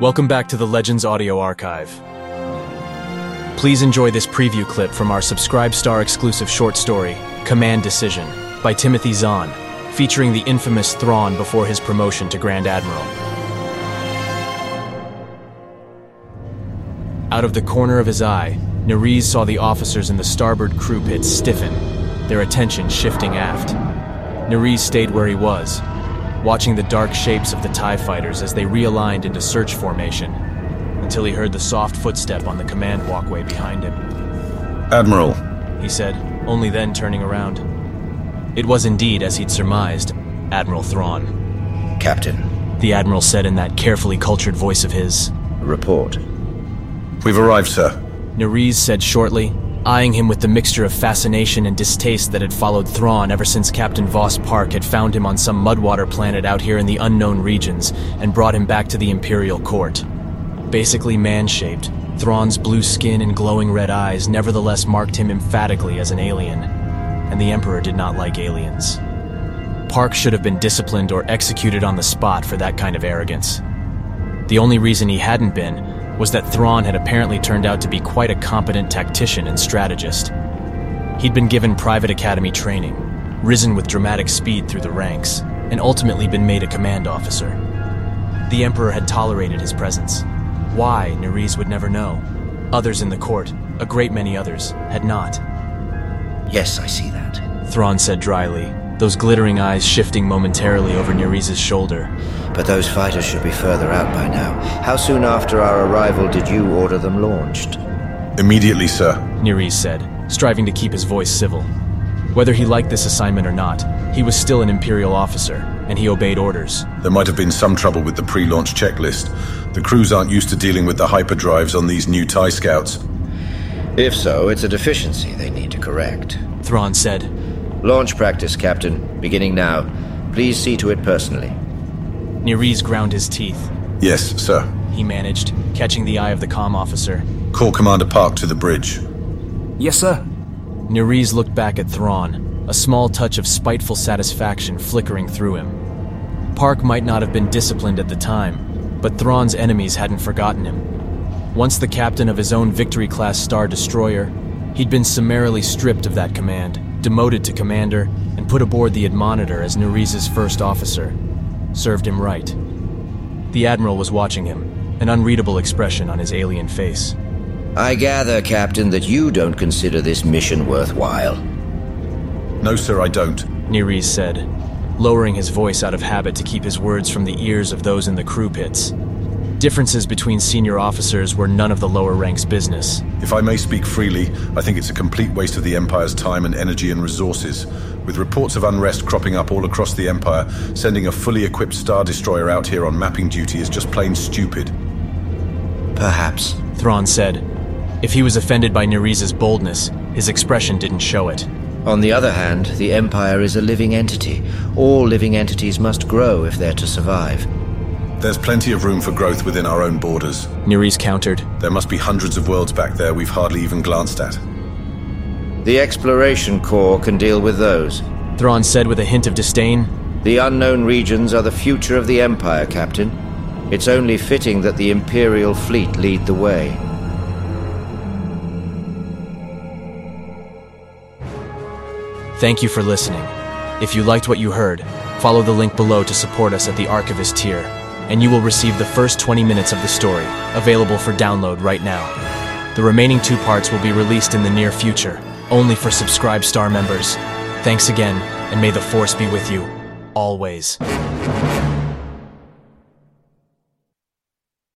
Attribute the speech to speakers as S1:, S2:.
S1: Welcome back to the Legends Audio Archive. Please enjoy this preview clip from our SubscribeStar exclusive short story, Command Decision, by Timothy Zahn, featuring the infamous Thrawn before his promotion to Grand Admiral. Out of the corner of his eye, Niriz saw the officers in the starboard crew pit stiffen, their attention shifting aft. Niriz stayed where he was, watching the dark shapes of the TIE fighters as they realigned into search formation, until he heard the soft footstep on the command walkway behind him.
S2: Admiral,
S1: He said, only then turning around. It was indeed, as he'd surmised, Admiral Thrawn.
S3: Captain,
S1: The Admiral said in that carefully cultured voice of his.
S3: report.
S2: we've arrived, sir.
S1: Niriz said shortly, eyeing him with the mixture of fascination and distaste that had followed Thrawn ever since Captain Voss Parck had found him on some mudwater planet out here in the unknown regions and brought him back to the Imperial Court. Basically man shaped, Thrawn's blue skin and glowing red eyes nevertheless marked him emphatically as an alien, and the Emperor did not like aliens. Parck should have been disciplined or executed on the spot for that kind of arrogance. The only reason he hadn't been was that Thrawn had apparently turned out to be quite a competent tactician and strategist. He'd been given private academy training, risen with dramatic speed through the ranks, and ultimately been made a command officer. The Emperor had tolerated his presence. Why, Niriz would never know. Others in the court, a great many others, had not.
S3: Yes, I see that.
S1: Thrawn said dryly, those glittering eyes shifting momentarily over Niriz' shoulder.
S3: But those fighters should be further out by now. How soon after our arrival did you order them launched?
S2: Immediately, sir.
S1: Niriz said, striving to keep his voice civil. Whether he liked this assignment or not, he was still an Imperial officer, and he obeyed orders.
S2: There might have been some trouble with the pre launch checklist. The crews aren't used to dealing with the hyperdrives on these new TIE scouts.
S3: If so, it's a deficiency they need to correct.
S1: Thrawn said,
S3: Launch practice, Captain. Beginning now. Please see to it personally.
S1: Niriz ground his teeth.
S2: Yes, sir.
S1: He managed, catching the eye of the comm officer.
S2: Call Commander Parck to the bridge.
S4: Yes, sir.
S1: Niriz looked back at Thrawn, a small touch of spiteful satisfaction flickering through him. Parck might not have been disciplined at the time, but Thrawn's enemies hadn't forgotten him. Once the captain of his own Victory class Star Destroyer, he'd been summarily stripped of that command, demoted to commander, and put aboard the Admonitor as Niriz' first officer. Served him right. The Admiral was watching him, an unreadable expression on his alien face.
S3: I gather, Captain, that you don't consider this mission worthwhile.
S2: No, sir, I don't.
S1: Niriz said, lowering his voice out of habit to keep his words from the ears of those in the crew pits. Differences between senior officers were none of the lower ranks' business.
S2: If I may speak freely, I think it's a complete waste of the Empire's time and energy and resources. With reports of unrest cropping up all across the Empire, sending a fully equipped Star Destroyer out here on mapping duty is just plain stupid.
S3: Perhaps.
S1: Thrawn said. If he was offended by Niriz' boldness, his expression didn't show it.
S3: On the other hand, the Empire is a living entity. All living entities must grow if they're to survive.
S2: There's plenty of room for growth within our own borders.
S1: Niriz countered.
S2: There must be hundreds of worlds back there we've hardly even glanced at.
S3: The Exploration Corps can deal with those.
S1: Thrawn said with a hint of disdain.
S3: The unknown regions are the future of the Empire, Captain. It's only fitting that the Imperial fleet lead the way.
S1: Thank you for listening. If you liked what you heard, follow the link below to support us at the Archivist tier, and you will receive the first 20 minutes of the story, available for download right now. The remaining two parts will be released in the near future, only for SubscribeStar members. Thanks again, and may the Force be with you, always.